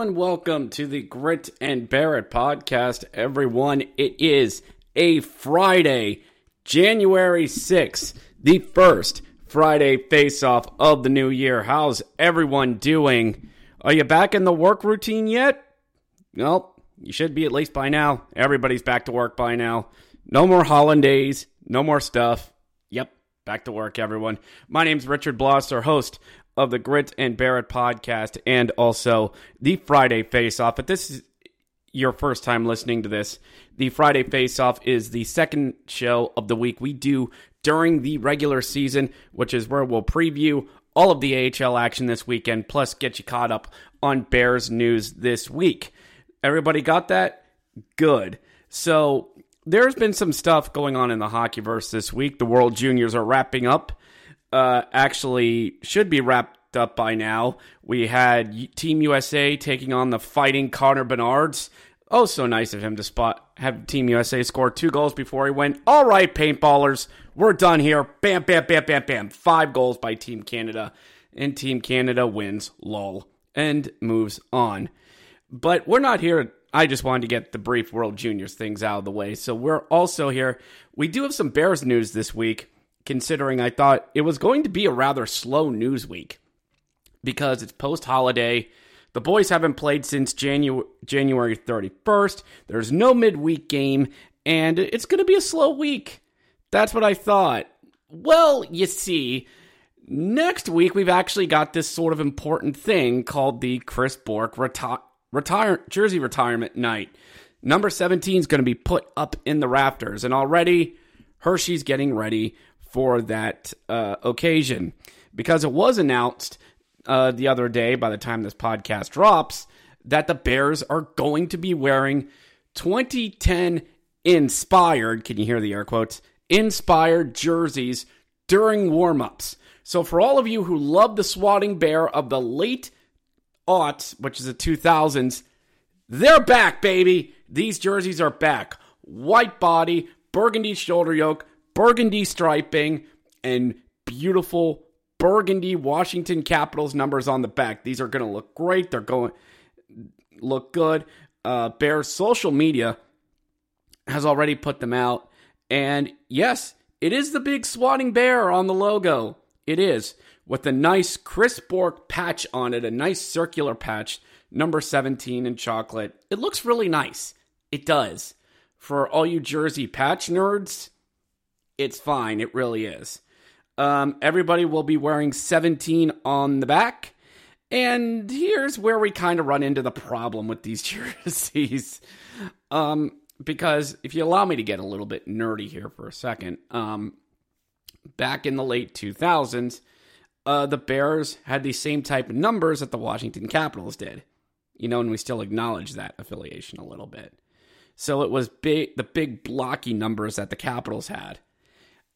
And welcome to the Grit and Bear It podcast, everyone. It is a Friday, January 6th, the first Friday face off of the new year. How's everyone doing? Are you back in the work routine yet? Well, you should be at least by now. Everybody's back to work by now. No more holidays, no more stuff. Yep, back to work, everyone. My name's Richard Blosser, host of the Grit and Bear It podcast and also the Friday Face Off. If this is your first time listening to this, the Friday Face Off is the second show of the week we do during the regular season, which is where we'll preview all of the AHL action this weekend, plus get you caught up on Bears news this week. Everybody got that? Good. So there's been some stuff going on in the hockeyverse this week. The World Juniors are wrapping up uh, actually should be wrapped up by now. We had Team USA taking on the fighting Connor Bednards. Oh, so nice of him to spot have Team USA score two goals before he went. All right, paintballers, we're done here. Bam, bam, bam, bam, bam. Five goals by Team Canada, and Team Canada wins. Lol, and moves on. But we're not here. I just wanted to get the brief World Juniors things out of the way. So we're also here. We do have some Bears news this week considering I thought it was going to be a rather slow news week because it's post holiday. The boys haven't played since Janu- January 31st. There's no midweek game, and it's going to be a slow week. That's what I thought. Well, you see, next week we've actually got this sort of important thing called the Chris Bourque reti- retire- jersey retirement night. Number 17 is going to be put up in the rafters, and already Hershey's getting ready for that uh, occasion because it was announced uh, the other day, by the time this podcast drops, that the Bears are going to be wearing 2010 inspired, can you hear the air quotes? Inspired jerseys during warmups. So, for all of you who love the swatting bear of the late aughts, which is the 2000s, they're back, baby. These jerseys are back. White body, burgundy shoulder yoke, burgundy striping, and beautiful burgundy Washington Capitals numbers on the back. These are going to look great. They're going look good. Uh, Bears social media has already put them out, and yes, it is the big swatting bear on the logo. It is with a nice Chris Bourque patch on it, a nice circular patch, number 17 in chocolate. It looks really nice. It does. For all you jersey patch nerds, it's fine. It really is. Um, everybody will be wearing 17 on the back. And here's where we kind of run into the problem with these jerseys. Um, because if you allow me to get a little bit nerdy here for a second, um, back in the late 2000s, uh, the Bears had the same type of numbers that the Washington Capitals did. You know, and we still acknowledge that affiliation a little bit. So it was big, the big blocky numbers that the Capitals had.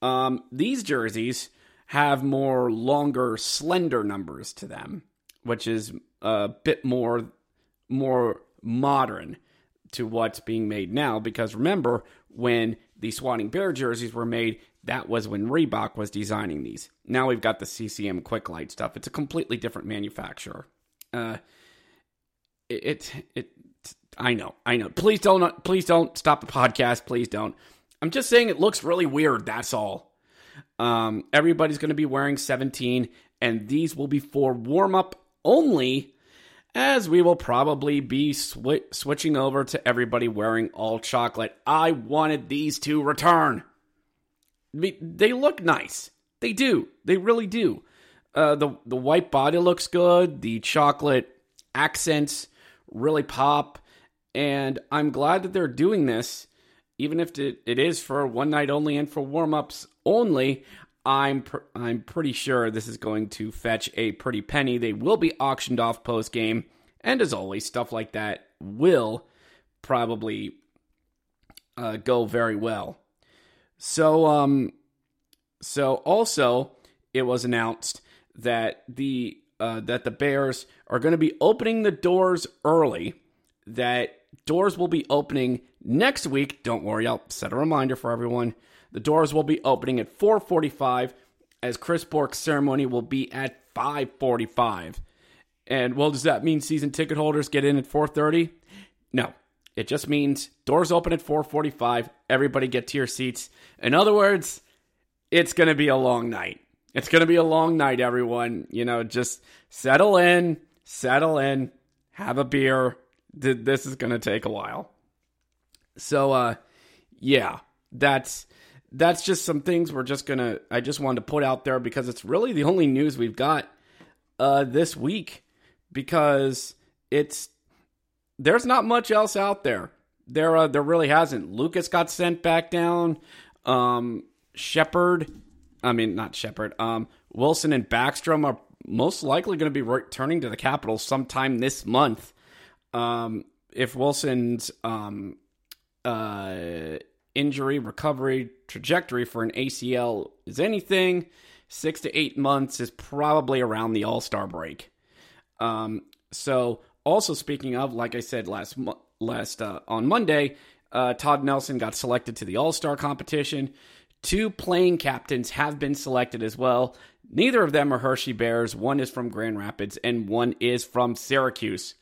Um, these jerseys have more longer, slender numbers to them, which is a bit more more modern to what's being made now. Because remember, when the Swatting Bear jerseys were made, that was when Reebok was designing these. Now we've got the CCM Quick Lite stuff. It's a completely different manufacturer. Uh, it, it, it I know, I know. Please don't, please don't stop the podcast. Please don't. I'm just saying it looks really weird. That's all. Um, everybody's going to be wearing 17, and these will be for warm up only, as we will probably be sw- switching over to everybody wearing all chocolate. I wanted these to return. They look nice. They do. They really do. Uh, the the white body looks good. The chocolate accents really pop, and I'm glad that they're doing this even if it, is for one night only and for warm ups only, I'm pr- I'm pretty sure this is going to fetch a pretty penny. They will be auctioned off post game, and as always, stuff like that will probably uh, go very well. So um, so also it was announced that the uh, that the Bears are going to be opening the doors early. That doors will be opening next week. Don't worry, I'll set a reminder for everyone. The doors will be opening at 4:45 as Chris Bourque's ceremony will be at 5:45. And well, does that mean season ticket holders get in at 4:30? No. It just means doors open at 4:45, everybody get to your seats. In other words, it's going to be a long night. It's going to be a long night everyone. You know, just settle in, settle in, have a beer. This is going to take a while. So uh yeah, that's that's just some things we're just gonna I just wanted to put out there because it's really the only news we've got uh this week because it's there's not much else out there. There uh, there really hasn't. Lucas got sent back down. Um Shepard, I mean not Shepard, um Wilson and Backstrom are most likely going to be returning to the Capitals sometime this month. Um if Wilson's um uh injury recovery trajectory for an ACL is anything, six to eight months is probably around the All Star break. Um, so, also speaking of, like I said last last uh, on Monday, uh, Todd Nelson got selected to the All Star competition. Two playing captains have been selected as well. Neither of them are Hershey Bears. One is from Grand Rapids and one is from Syracuse.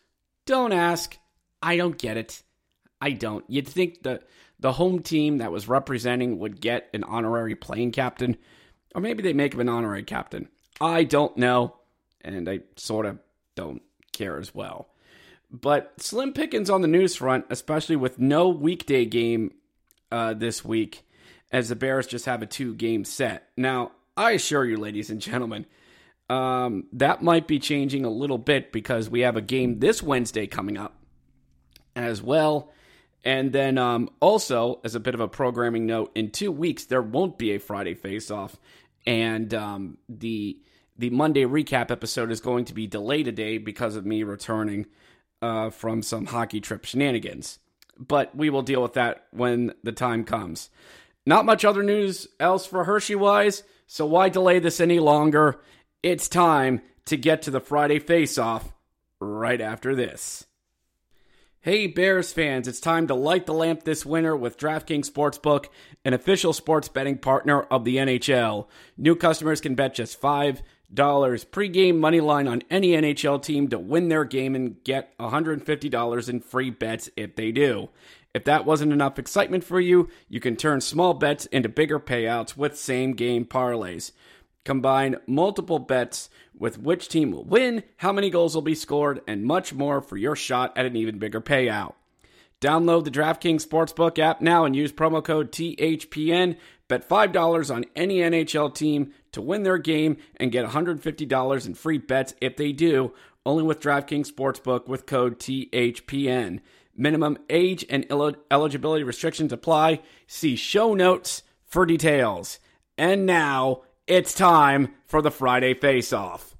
Don't ask. I don't get it. I don't. You'd think the the home team that was representing would get an honorary playing captain, or maybe they make him an honorary captain. I don't know, and I sort of don't care as well. But slim pickings on the news front, especially with no weekday game uh, this week, as the Bears just have a two game set. Now, I assure you, ladies and gentlemen, um, that might be changing a little bit because we have a game this Wednesday coming up as well and then um, also, as a bit of a programming note, in two weeks there won't be a Friday face-off, and um, the the Monday recap episode is going to be delayed a day because of me returning uh, from some hockey trip shenanigans. But we will deal with that when the time comes. Not much other news else for Hershey wise, so why delay this any longer? It's time to get to the Friday face-off right after this. Hey Bears fans, it's time to light the lamp this winter with DraftKings Sportsbook, an official sports betting partner of the NHL. New customers can bet just $5 pregame money line on any NHL team to win their game and get $150 in free bets if they do. If that wasn't enough excitement for you, you can turn small bets into bigger payouts with same game parlays. Combine multiple bets with which team will win, how many goals will be scored, and much more for your shot at an even bigger payout. Download the DraftKings Sportsbook app now and use promo code THPN. Bet $5 on any NHL team to win their game and get $150 in free bets if they do, only with DraftKings Sportsbook with code THPN. Minimum age and eligibility restrictions apply. See show notes for details. And now, it's time for the Friday Face Off.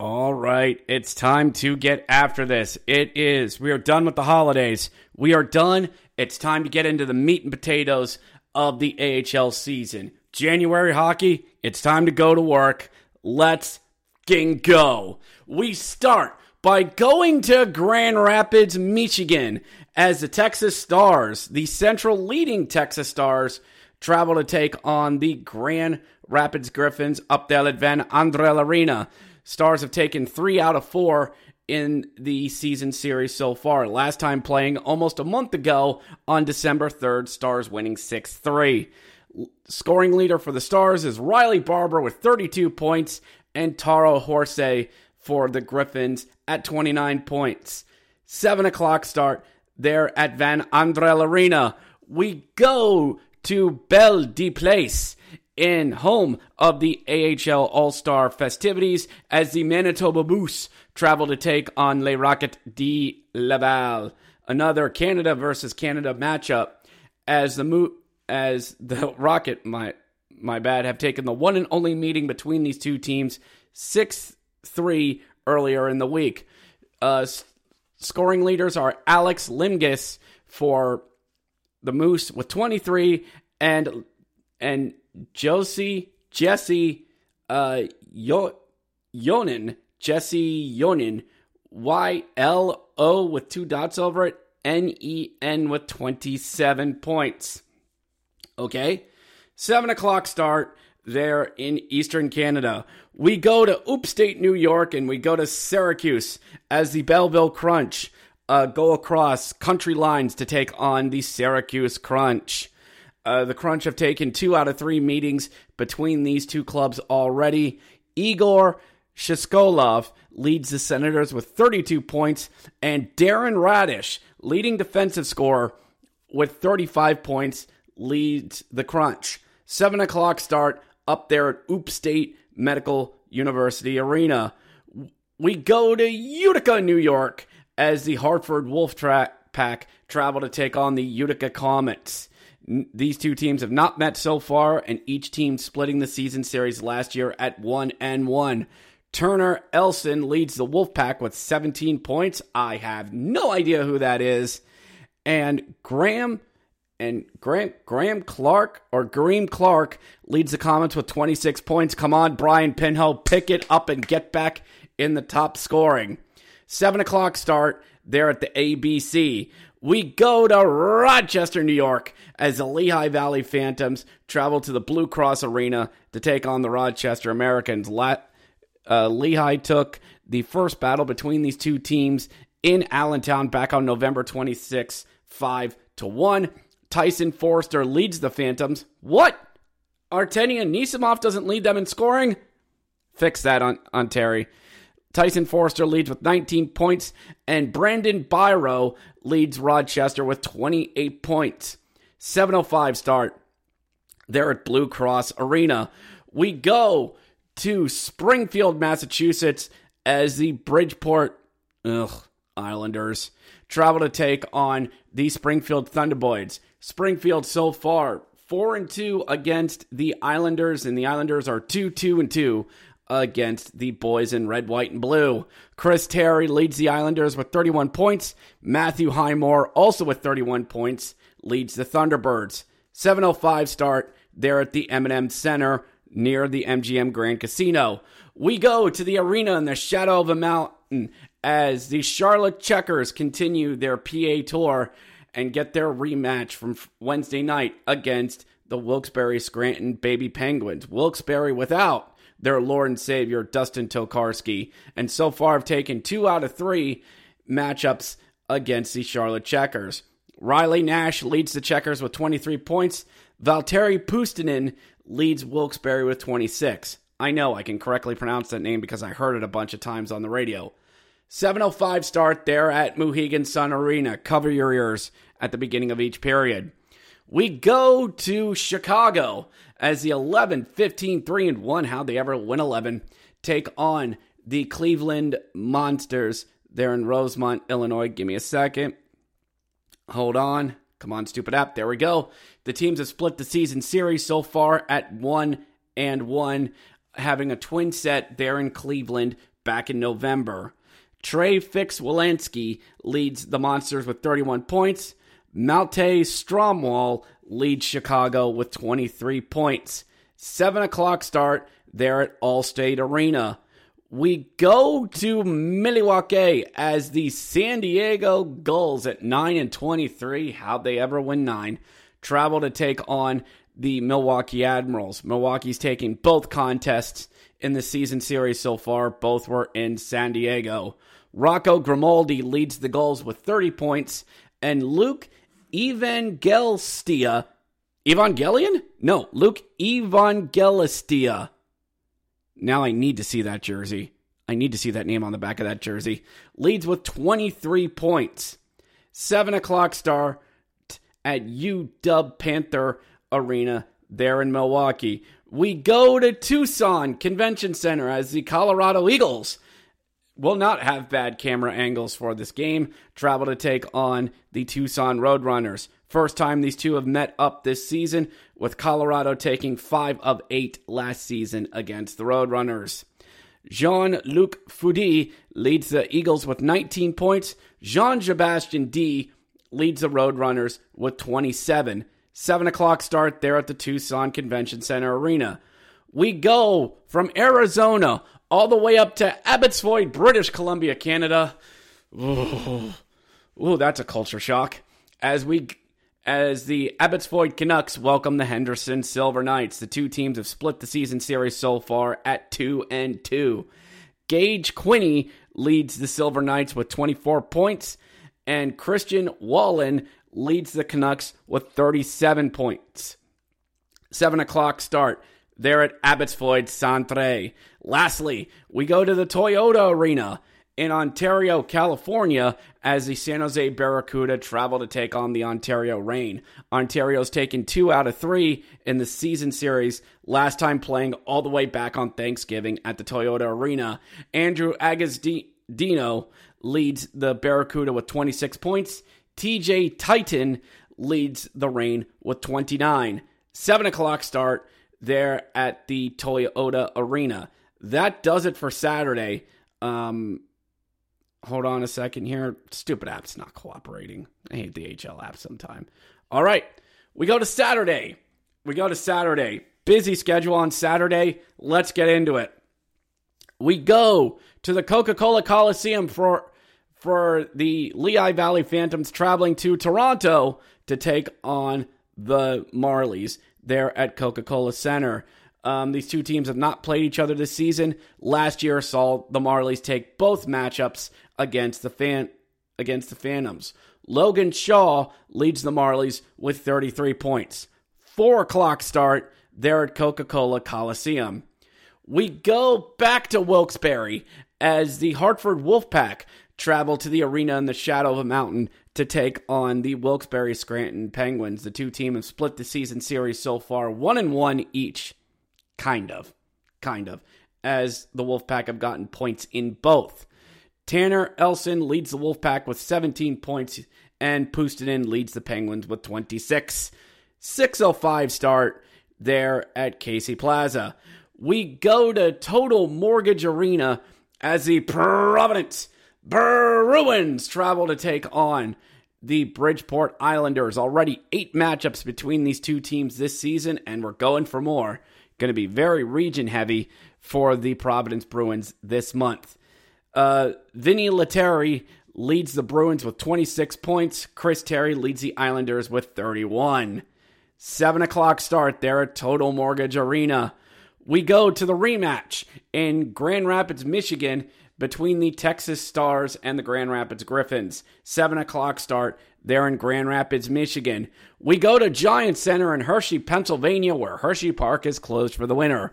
All right, it's time to get after this. It is. We are done with the holidays. We are done. It's time to get into the meat and potatoes of the AHL season. January hockey, it's time to go to work. Let's fucking go. We start by going to Grand Rapids, Michigan, as the Texas Stars, the central leading Texas Stars, travel to take on the Grand Rapids Griffins up there at Van Andel Arena. Stars have taken three out of four in the season series so far. Last time playing almost a month ago on December 3rd, Stars winning 6 3. Scoring leader for the Stars is Riley Barber with 32 points and Taro Hirose for the Griffins at 29 points. 7 o'clock start there at Van Andel Arena. We go to Belle de Place in home of the AHL All Star festivities as the Manitoba Moose travel to take on Les Rockets de Laval. Another Canada versus Canada matchup as the Mo- as the Rocket my my bad, have taken the one and only meeting between these two teams 6 3 earlier in the week. Uh, s- scoring leaders are Alex Limoges for the Moose with 23 and and Josie Jesse uh Yo, Yonin Jesse Yonin Y L O with two dots over it N E N with 27 points. Okay, seven o'clock start there in Eastern Canada. We go to upstate New York and we go to Syracuse as the Belleville Crunch uh, go across country lines to take on the Syracuse Crunch. Uh, the Crunch have taken two out of three meetings between these two clubs already. Igor Shishkolov leads the Senators with 32 points, and Darren Raddysh, leading defensive scorer with 35 points, leads the Crunch. 7 o'clock start up there at Oop State Medical University Arena. We go to Utica, New York, as the Hartford Wolf Pack travel to take on the Utica Comets. These two teams have not met so far, and each team splitting the season series last year at 1 and 1. Turner Elson leads the Wolfpack with 17 points. I have no idea who that is. And Graham and Graham Graham Clark or Graham Clark leads the Comets with 26 points. Come on, Brian Pinho, pick it up and get back in the top scoring. Seven o'clock start there at the ABC. We go to Rochester, New York, as the Lehigh Valley Phantoms travel to the Blue Cross Arena to take on the Rochester Americans. La- uh, Lehigh took the first battle between these two teams in Allentown back on November 26, 5 to 1. Tyson Forrester leads the Phantoms. What? Artenian Nisimov doesn't lead them in scoring? Fix that on, on Terry. Tyson Forrester leads with 19 points, and Brandon Biro leads Rochester with 28 points. 705 start there at Blue Cross Arena. We go to Springfield, Massachusetts, as the Bridgeport ugh, Islanders travel to take on the Springfield Thunderboys. Springfield so far four and two against the Islanders, and the Islanders are two two and two against the boys in red, white, and blue. Chris Terry leads the Islanders with 31 points. Matthew Highmore, also with 31 points, leads the Thunderbirds. 7:05 start there at the M&M Center near the MGM Grand Casino. We go to the arena in the shadow of a mountain as the Charlotte Checkers continue their PA tour and get their rematch from Wednesday night against the Wilkes-Barre Scranton Baby Penguins. Wilkes-Barre without their Lord and Savior Dustin Tokarski, and so far have taken two out of three matchups against the Charlotte Checkers. Riley Nash leads the Checkers with 23 points. Valtteri Puustinen leads Wilkes-Barre with 26. I know I can correctly pronounce that name because I heard it a bunch of times on the radio. 7:05 start there at Mohegan Sun Arena. Cover your ears at the beginning of each period. We go to Chicago as the 11, 15, 3 and 1, How'd they ever win 11, take on the Cleveland Monsters there in Rosemont, Illinois. Give me a second. Hold on. Come on, stupid app. There we go. The teams have split the season series so far at 1 and 1, having a twin set there in Cleveland back in November. Trey Fix-Wolansky leads the Monsters with 31 points. Malte Stromwall leads Chicago with 23 points. 7 o'clock start there at Allstate Arena. We go to Milwaukee as the San Diego Gulls at 9 and 23. How'd they ever win 9? Travel to take on the Milwaukee Admirals. Milwaukee's taking both contests in the season series so far. Both were in San Diego. Rocco Grimaldi leads the Gulls with 30 points, and Luke Evangelistia. Evangelion? No, Luke Evangelistia. Now I need to see that jersey. I need to see that name on the back of that jersey. Leads with 23 points. 7 o'clock star at UW Panther Arena there in Milwaukee. We go to Tucson Convention Center as the Colorado Eagles will not have bad camera angles for this game. Travel to take on the Tucson Roadrunners. First time these two have met up this season, with Colorado taking 5 of 8 last season against the Roadrunners. Jean Luc Foudy leads the Eagles with 19 points. Jean Sebastian D leads the Roadrunners with 27. 7 o'clock start there at the Tucson Convention Center Arena. We go from Arizona all the way up to Abbotsford, British Columbia, Canada. Ooh, Ooh that's a culture shock. As we as the Abbotsford Canucks welcome the Henderson Silver Knights. The two teams have split the season series so far at 2 and 2. Gage Quinney leads the Silver Knights with 24 points, and Christian Wallen leads the Canucks with 37 points. 7 o'clock start there at Abbotsford Centre. Lastly, we go to the Toyota Arena in Ontario, California, as the San Jose Barracuda travel to take on the Ontario Reign. Ontario's taken two out of three in the season series, last time playing all the way back on Thanksgiving at the Toyota Arena. Andrew Agozzino leads the Barracuda with 26 points. TJ Tynan leads the Reign with 29. 7 o'clock start there at the Toyota Arena. That does it for Saturday. Um, hold on a second here. Stupid app's not cooperating. I hate the HL app sometime. All right, we go to Saturday. We go to Saturday. Busy schedule on Saturday. Let's get into it. We go to the Coca-Cola Coliseum for for the Lehigh Valley Phantoms traveling to Toronto to take on the Marlies there at Coca-Cola Center. Um, these two teams have not played each other this season. Last year saw the Marlies take both matchups against the fan against the Phantoms. Logan Shaw leads the Marlies with 33 points. Four o'clock start there at Coca-Cola Coliseum. We go back to Wilkes-Barre as the Hartford Wolfpack travel to the arena in the shadow of a mountain to take on the Wilkes-Barre Scranton Penguins. The two teams have split the season series so far, one and one each. Kind of. Kind of. As the Wolfpack have gotten points in both. Tanner Elson leads the Wolfpack with 17 points, and Puustinen leads the Penguins with 26. 605 start there at Casey Plaza. We go to Total Mortgage Arena as the Providence Bruins travel to take on the Bridgeport Islanders. Already eight matchups between these two teams this season, and we're going for more. Going to be very region heavy for the Providence Bruins this month. Uh, Vinny Lettieri leads the Bruins with 26 points. Chris Terry leads the Islanders with 31. 7 o'clock start there at Total Mortgage Arena. We go to the rematch in Grand Rapids, Michigan between the Texas Stars and the Grand Rapids Griffins. 7 o'clock start there in Grand Rapids, Michigan. We go to Giant Center in Hershey, Pennsylvania, where Hershey Park is closed for the winter.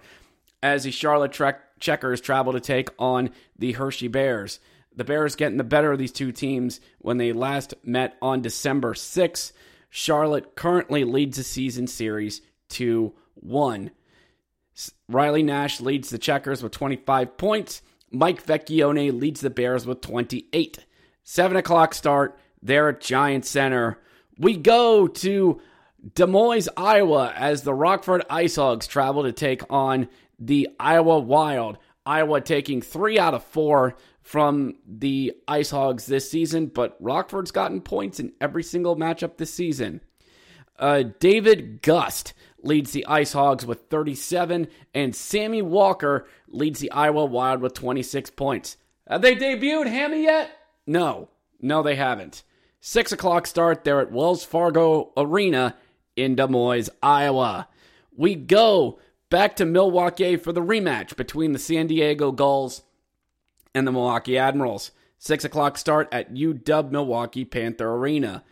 As the Charlotte Trek Checkers travel to take on the Hershey Bears. The Bears getting the better of these two teams when they last met on December 6th. Charlotte currently leads the season series 2 1. Riley Nash leads the Checkers with 25 points. Mike Vecchione leads the Bears with 28. 7 o'clock start there at Giant Center. We go to Des Moines, Iowa, as the Rockford Ice Hogs travel to take on the Iowa Wild. Iowa taking three out of four from the Ice Hogs this season, but Rockford's gotten points in every single matchup this season. Uh, David Gust leads the Ice Hogs with 37, and Sammy Walker leads the Iowa Wild with 26 points. Have they debuted Hammy yet? No, no, they haven't. Six o'clock start there at Wells Fargo Arena in Des Moines, Iowa. We go back to Milwaukee for the rematch between the San Diego Gulls and the Milwaukee Admirals. 6 o'clock start at UW Milwaukee Panther Arena.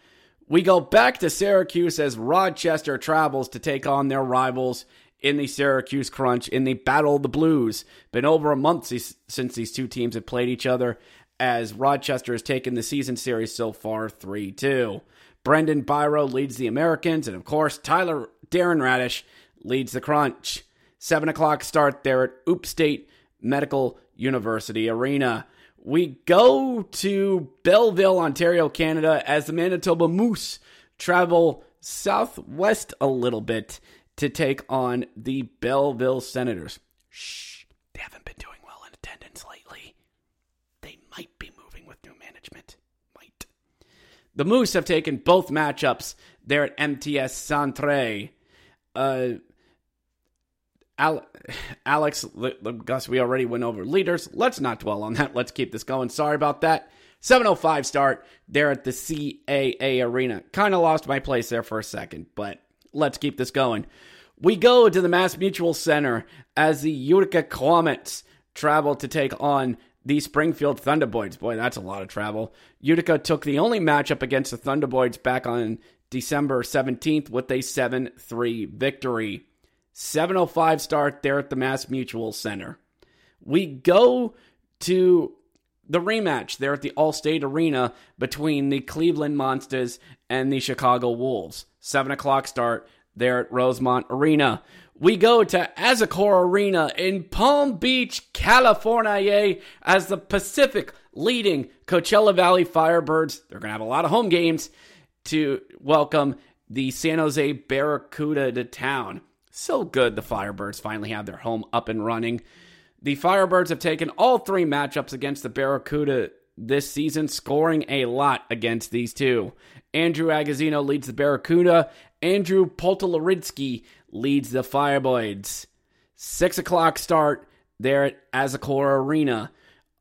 We go back to Syracuse as Rochester travels to take on their rivals in the Syracuse Crunch in the Battle of the Blues. Been over a month since these two teams have played each other as Rochester has taken the season series so far 3 2. Brendan Biro leads the Americans, and of course, Tyler Darren Raddysh leads the Crunch. 7 o'clock start there at Upstate Medical University Arena. We go to Belleville, Ontario, Canada, as the Manitoba Moose travel southwest a little bit to take on the Belleville Senators. Shh, they haven't been doing well in attendance lately. They might be moving with new Might. The Moose have taken both matchups there at MTS Centre. Uh, Alex, Gus, we already went over leaders. Let's not dwell on that. Let's keep this going. Sorry about that. 705 start there at the CAA Arena. Kind of lost my place there for a second, but let's keep this going. We go to the Mass Mutual Center as the Utica Comets travel to take on the Springfield Thunderboys. Boy, that's a lot of travel. Utica took the only matchup against the Thunderboys back on December 17th with a 7 3 victory. 705 start there at the Mass Mutual Center. We go to the rematch there at the Allstate Arena between the Cleveland Monsters and the Chicago Wolves. 7 o'clock start there at Rosemont Arena. We go to Azikor Arena in Palm Beach, California, as the Pacific leading Coachella Valley Firebirds. They're going to have a lot of home games to welcome the San Jose Barracuda to town. So good the Firebirds finally have their home up and running. The Firebirds have taken all three matchups against the Barracuda this season, scoring a lot against these two. Andrew Agozzino leads the Barracuda. Andrew Poturalski leads the Firebirds. Six o'clock start there at Azikor Arena.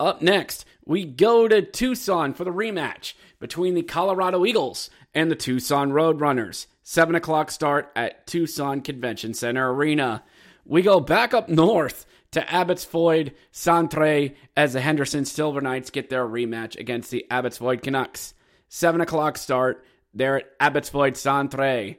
Up next, we go to Tucson for the rematch between the Colorado Eagles and the Tucson Roadrunners. 7 o'clock start at Tucson Convention Center Arena. We go back up north to Abbotsford Centre as the Henderson Silver Knights get their rematch against the Abbotsford Canucks. 7 o'clock start there at Abbotsford Centre.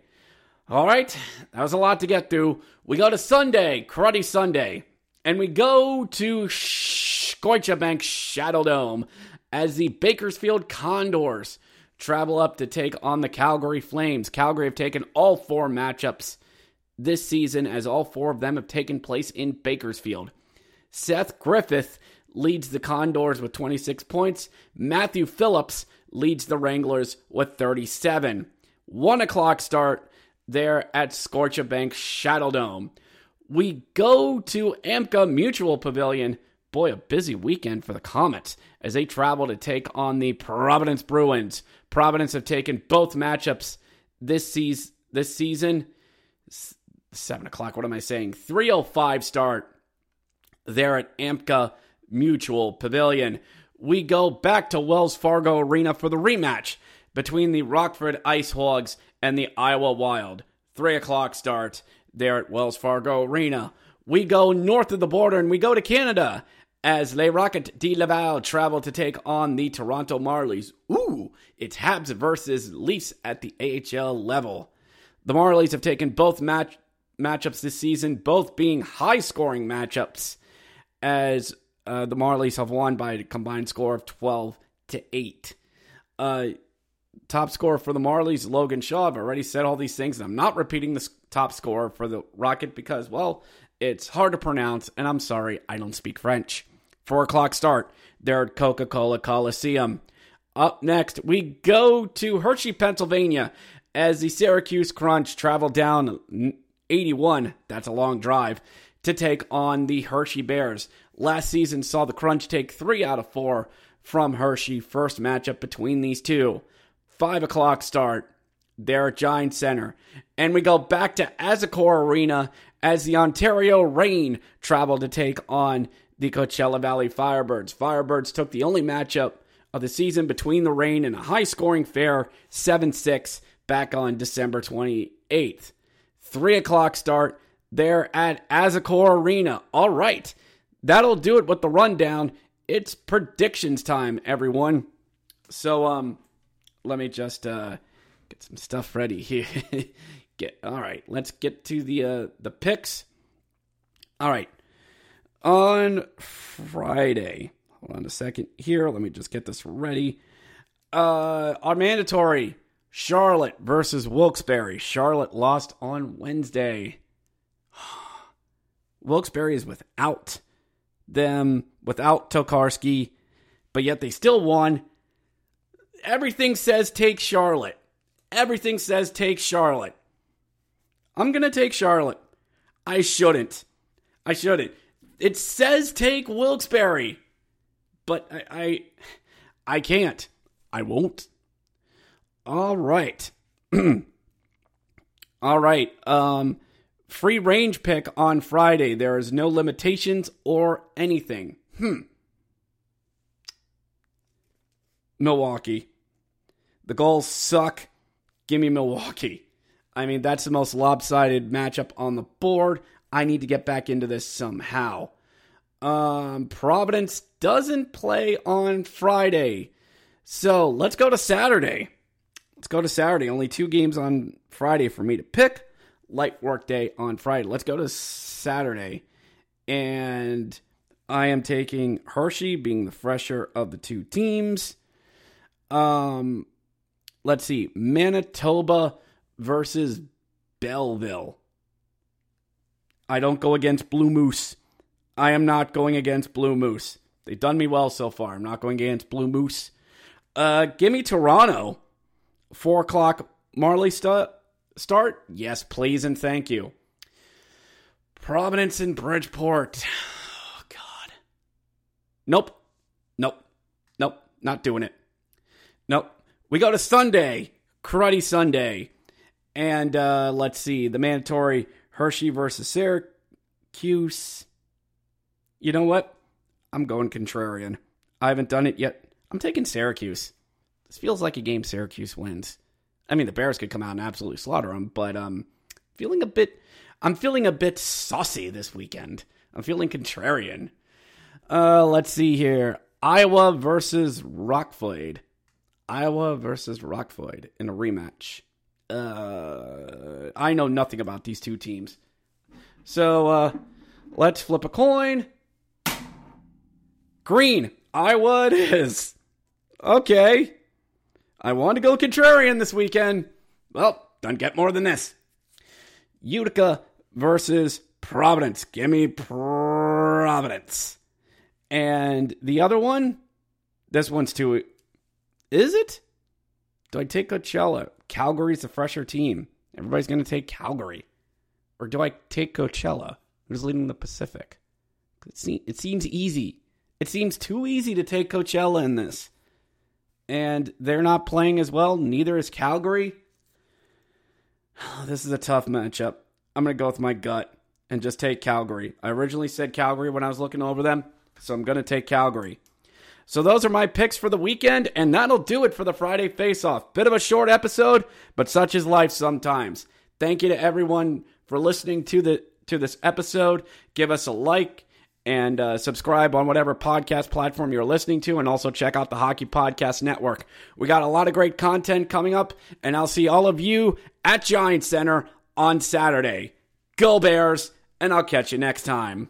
All right, that was a lot to get through. We go to Sunday, Karate Sunday, and we go to Scotiabank Saddledome as the Bakersfield Condors travel up to take on the Calgary Flames. Calgary have taken all four matchups this season, as all four of them have taken place in Bakersfield. Seth Griffith leads the Condors with 26 points. Matthew Phillips leads the Wranglers with 37. One o'clock start there at Scotiabank Saddledome. We go to Amica Mutual Pavilion. Boy, a busy weekend for the Comets as they travel to take on the Providence Bruins. Providence have taken both matchups this season. This season, seven o'clock. What am I saying? Three o five start there at Amica Mutual Pavilion. We go back to Wells Fargo Arena for the rematch between the Rockford Ice Hogs and the Iowa Wild. Three o'clock start there at Wells Fargo Arena. We go north of the border and we go to Canada as Les Rockets de Laval travel to take on the Toronto Marlies. Ooh, it's Habs versus Leafs at the AHL level. The Marlies have taken both match matchups this season, both being high scoring matchups, as uh, the Marlies have won by a combined score of 12 to 8. Uh, top scorer for the Marlies, Logan Shaw. I've already said all these things, and I'm not repeating the top scorer for the Rocket because, well, it's hard to pronounce, and I'm sorry, I don't speak French. Four o'clock start there at Coca Cola Coliseum. Up next, we go to Hershey, Pennsylvania, as the Syracuse Crunch travel down 81, that's a long drive, to take on the Hershey Bears. Last season saw the Crunch take three out of four from Hershey, first matchup between these two. Five o'clock start there at Giant Center. And we go back to Azikor Arena as the Ontario Reign travel to take on the Coachella Valley Firebirds. Firebirds took the only matchup of the season between the Reign and a high scoring fair 7 6 back on December 28th. 3 o'clock start there at Azikor Arena. All right, that'll do it with the rundown. It's predictions time, everyone. So, um, let me just uh, get some stuff ready here. get all right. Let's get to the uh, the picks. All right, on Friday. Hold on a second here. Let me just get this ready. Uh, our mandatory Charlotte versus Wilkes-Barre. Charlotte lost on Wednesday. Wilkes-Barre is without them, without Tokarski, but yet they still won. Everything says take Charlotte. Everything says take Charlotte. I'm going to take Charlotte. I shouldn't. I shouldn't. It says take Wilkes-Barre, but I, I, I can't. I won't. All right. All right. Um, free range pick on Friday. There is no limitations or anything. Hmm. Milwaukee. The goals suck. Give me Milwaukee. I mean, that's the most lopsided matchup on the board. I need to get back into this somehow. Um, Providence doesn't play on Friday. So let's go to Saturday. Let's go to Saturday. Only two games on Friday for me to pick. Light work day on Friday. Let's go to Saturday. And I am taking Hershey being the fresher of the two teams. Um, let's see. Manitoba versus Belleville. I don't go against Blue Moose. I am not going against Blue Moose. They've done me well so far. I'm not going against Blue Moose. Uh, give me Toronto. Four o'clock Marley st- start? Yes, please and thank you. Providence and Bridgeport. Oh, God. Nope. Nope. Nope. Not doing it. Nope. We go to Sunday. Cruddy Sunday. And uh, let's see. The mandatory Hershey versus Syracuse. You know what? I'm going contrarian. I haven't done it yet. I'm taking Syracuse. This feels like a game Syracuse wins. I mean, the Bears could come out and absolutely slaughter them, but um, feeling a bit. I'm feeling a bit saucy this weekend. I'm feeling contrarian. Uh, let's see here. Iowa versus Rockford. Iowa versus Rockford in a rematch. Uh, I know nothing about these two teams. So uh, let's flip a coin. Green. Iowa it is. Okay. I want to go contrarian this weekend. Well, don't get more than this. Utica versus Providence. Give me Providence. And the other one, this one's too. Is it? Do I take Coachella? Calgary's the fresher team. Everybody's going to take Calgary. Or do I take Coachella? Who's leading the Pacific? It seems easy. It seems too easy to take Coachella in this. And they're not playing as well. Neither is Calgary. This is a tough matchup. I'm going to go with my gut and just take Calgary. I originally said Calgary when I was looking over them, so I'm going to take Calgary. So those are my picks for the weekend, and that'll do it for the Friday Face Off. Bit of a short episode, but such is life sometimes. Thank you to everyone for listening to the to this episode. Give us a like and uh, subscribe on whatever podcast platform you're listening to, and also check out the Hockey Podcast Network. We got a lot of great content coming up, and I'll see all of you at Giant Center on Saturday. Go Bears, and I'll catch you next time.